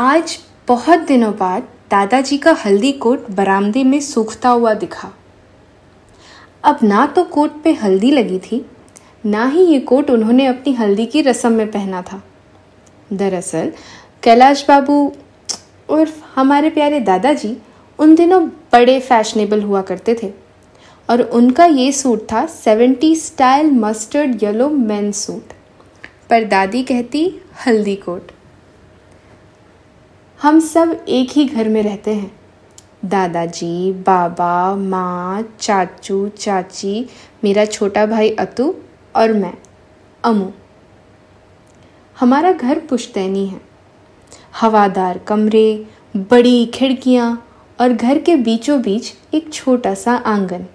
आज बहुत दिनों बाद दादाजी का हल्दी कोट बरामदे में सूखता हुआ दिखा। अब ना तो कोट पे हल्दी लगी थी, ना ही ये कोट उन्होंने अपनी हल्दी की रस्म में पहना था। दरअसल, कैलाश बाबू उर्फ़ हमारे प्यारे दादाजी उन दिनों बड़े फैशनेबल हुआ करते थे और उनका ये सूट था seventy style mustard yellow men suit. पर दादी कहती, हल्दी कोट। हम सब एक ही घर में रहते हैं। दादाजी, बाबा, माँ, चाचू, चाची, मेरा छोटा भाई अतु और मैं, अमू। हमारा घर पुश्तैनी है। हवादार कमरे, बड़ी खिड़कियाँ और घर के बीचों बीच एक छोटा सा आँगन।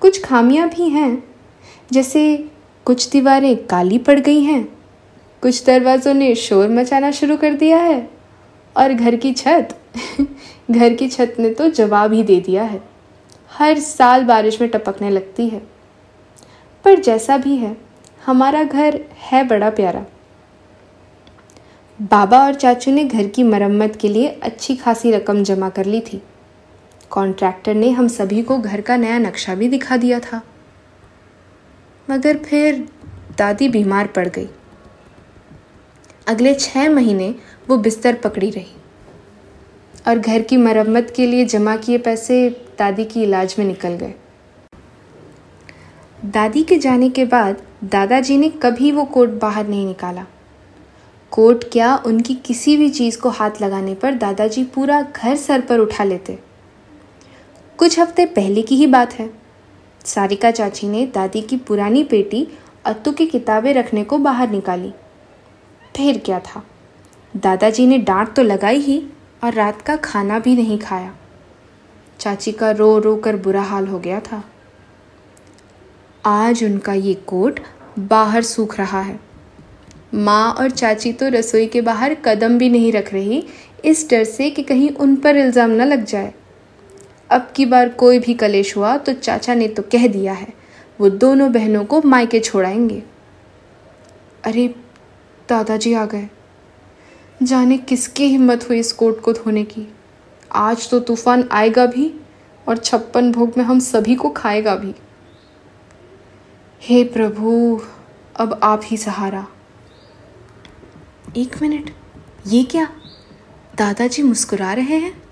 कुछ खामियाँ भी हैं, जैसे कुछ दीवारें काली पड़ गई हैं, कुछ दरवाज़ों ने शोर मचाना शुरू कर दिया है। और घर की छत? घर की छत ने तो जवाब ही दे दिया है। हर साल बारिश में टपकने लगती है। पर जैसा भी है, हमारा घर है बड़ा प्यारा। बाबा और चाचू ने घर की मरम्मत के लिए अच्छी खासी रकम जमा कर ली थी। कॉन्ट्रैक्टर ने हम सभी को घर का नया नक्शा भी दिखा दिया था। मगर फिर दादी बीमार पड़ गई। अगले छः महीने वो बिस्तर पकड़ी रही और घर की मरम्मत के लिए जमा किए पैसे दादी की इलाज में निकल गए। दादी के जाने के बाद दादाजी ने कभी वो कोट बाहर नहीं निकाला। कोट क्या उनकी किसी भी चीज़ को हाथ लगाने पर दादाजी पूरा घर सर पर उठा लेते। कुछ हफ़्ते पहले की ही बात है। सारिका चाची ने दादी की पुरानी पेटी अत्तू की किताबें रखने को बाहर निकाली। फिर गया था? दादाजी ने डांट तो लगाई ही और रात का खाना भी नहीं खाया। चाची का रो रो कर बुरा हाल हो गया था। आज उनका ये कोट बाहर सूख रहा है। माँ और चाची तो रसोई के बाहर कदम भी नहीं रख रही, इस डर से कि कहीं उन पर इल्ज़ाम न लग जाए। अब की बार कोई भी कलेश हुआ तो चाचा ने तो कह दिया है, वो दोनों बहनों को मायके छोड़ाएँगे। अरे दादाजी आ गए। जाने किसकी हिम्मत हुई इस कोट को धोने की? आज तो तूफ़ान आएगा भी और छप्पन भोग में हम सभी को खाएगा भी। हे प्रभु अब आप ही सहारा। एक मिनट ये क्या? दादाजी मुस्कुरा रहे हैं?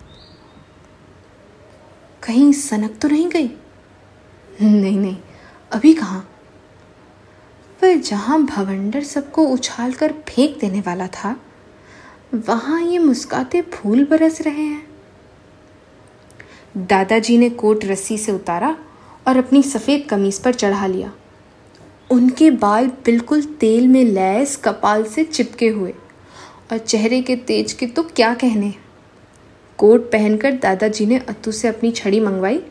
कहीं सनक तो नहीं गई? नहीं नहीं। अभी कहाँ? पर जहाँ भवंडर सबको उछाल कर फेंक देने वाला था, वहाँ ये मुस्काते फूल बरस रहे हैं। दादाजी ने कोट रस्सी से उतारा और अपनी सफ़ेद कमीज पर चढ़ा लिया। उनके बाल बिल्कुल तेल में लैस कपाल से चिपके हुए, और चेहरे के तेज के तो क्या कहने। कोट पहनकर दादाजी ने अत्तू से अपनी छड़ी मंगवाई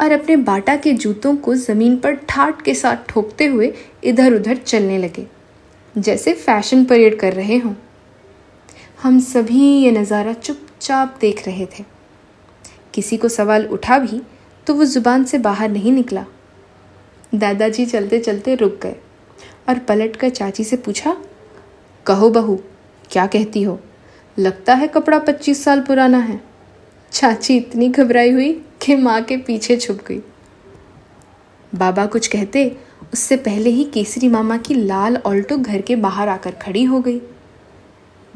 और अपने बाटा के जूतों को ज़मीन पर ठाट के साथ ठोकते हुए इधर उधर चलने लगे, जैसे फ़ैशन परेड कर रहे हों। हम सभी ये नज़ारा चुपचाप देख रहे थे। किसी को सवाल उठा भी तो वो ज़ुबान से बाहर नहीं निकला। दादाजी चलते चलते रुक गए और पलट कर चाची से पूछा, कहो बहू, क्या कहती हो? लगता है कपड़ा पच्चीस साल पुराना है। चाची इतनी घबराई हुई कि माँ के पीछे छुप गई। बाबा कुछ कहते, उससे पहले ही केसरी मामा की लाल ऑल्टो घर के बाहर आकर खड़ी हो गई।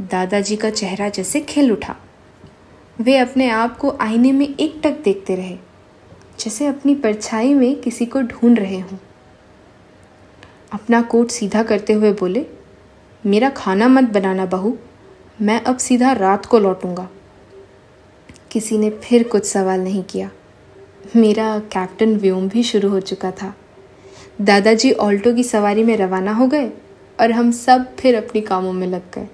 दादाजी का चेहरा जैसे खिल उठा। वे अपने आप को आईने में एक टक देखते रहे, जैसे अपनी परछाई में किसी को ढूंढ रहे हों। अपना कोट सीधा करते हुए बोले, मेरा खाना मत बनाना बहू, मैं अब सीधा रात को लौटूँगा। किसी ने फिर कुछ सवाल नहीं किया। मेरा कैप्टन व्योम भी शुरू हो चुका था। दादाजी ऑल्टो की सवारी में रवाना हो गए और हम सब फिर अपने कामों में लग गए।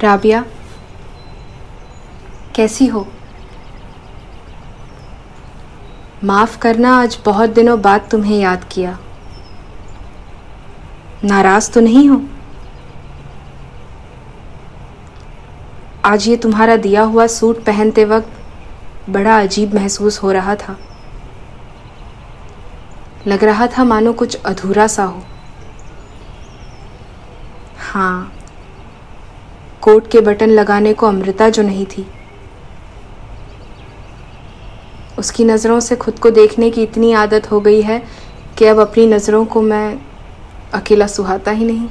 राबिया, कैसी हो? माफ़ करना, आज बहुत दिनों बाद तुम्हें याद किया। नाराज़ तो नहीं हो? आज ये तुम्हारा दिया हुआ सूट पहनते वक्त बड़ा अजीब महसूस हो रहा था। लग रहा था मानो कुछ अधूरा सा हो। हाँ कोट के बटन लगाने को अमृता जो नहीं थी। उसकी नज़रों से खुद को देखने की इतनी आदत हो गई है कि अब अपनी नज़रों को मैं अकेला सुहाता ही नहीं।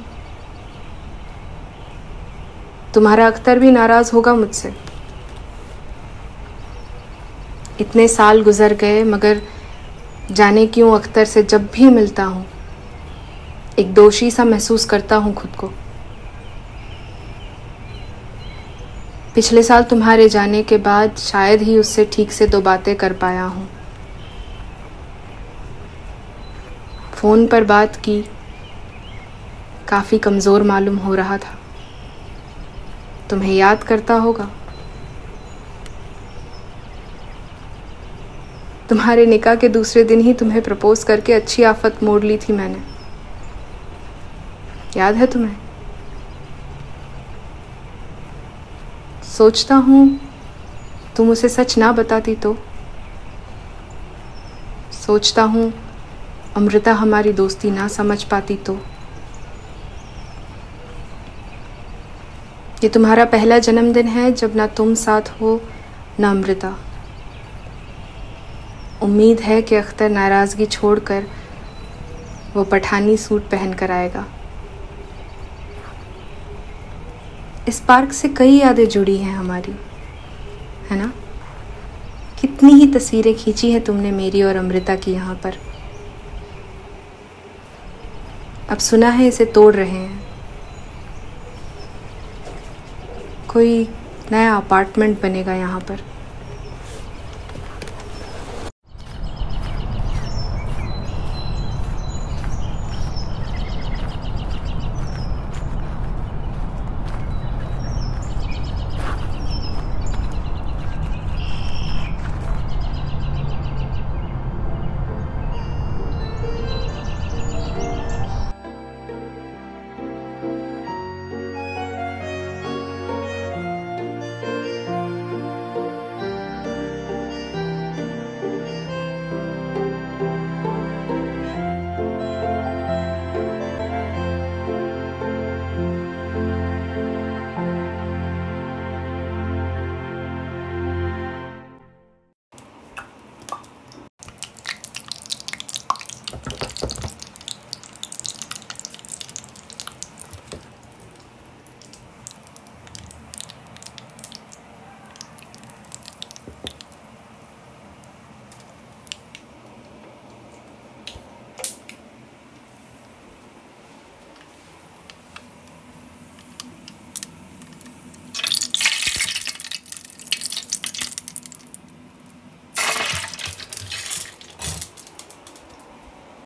तुम्हारा अख्तर भी नाराज़ होगा मुझसे। इतने साल गुजर गए, मगर जाने क्यों अख्तर से जब भी मिलता हूँ, एक दोषी सा महसूस करता हूँ खुद को। पिछले साल तुम्हारे जाने के बाद शायद ही उससे ठीक से दो बातें कर पाया हूँ। फ़ोन पर बात की। काफ़ी कमज़ोर मालूम हो रहा था। तुम्हें याद करता होगा। तुम्हारे निकाह के दूसरे दिन ही तुम्हें प्रपोज करके अच्छी आफत मोड़ ली थी मैंने। याद है तुम्हें? सोचता हूँ, तुम उसे सच ना बताती तो। सोचता हूँ, अमृता हमारी दोस्ती ना समझ पाती तो। ये तुम्हारा पहला जन्मदिन है, जब ना तुम साथ हो, ना अमृता। उम्मीद है कि अख्तर नाराज़गी छोड़कर वो पठानी सूट पहन कर आएगा। इस पार्क से कई यादें जुड़ी हैं हमारी, है ना? कितनी ही तस्वीरें खींची हैं तुमने मेरी और अमृता की यहाँ पर। अब सुना है इसे तोड़ रहे हैं। कोई नया अपार्टमेंट बनेगा यहाँ पर।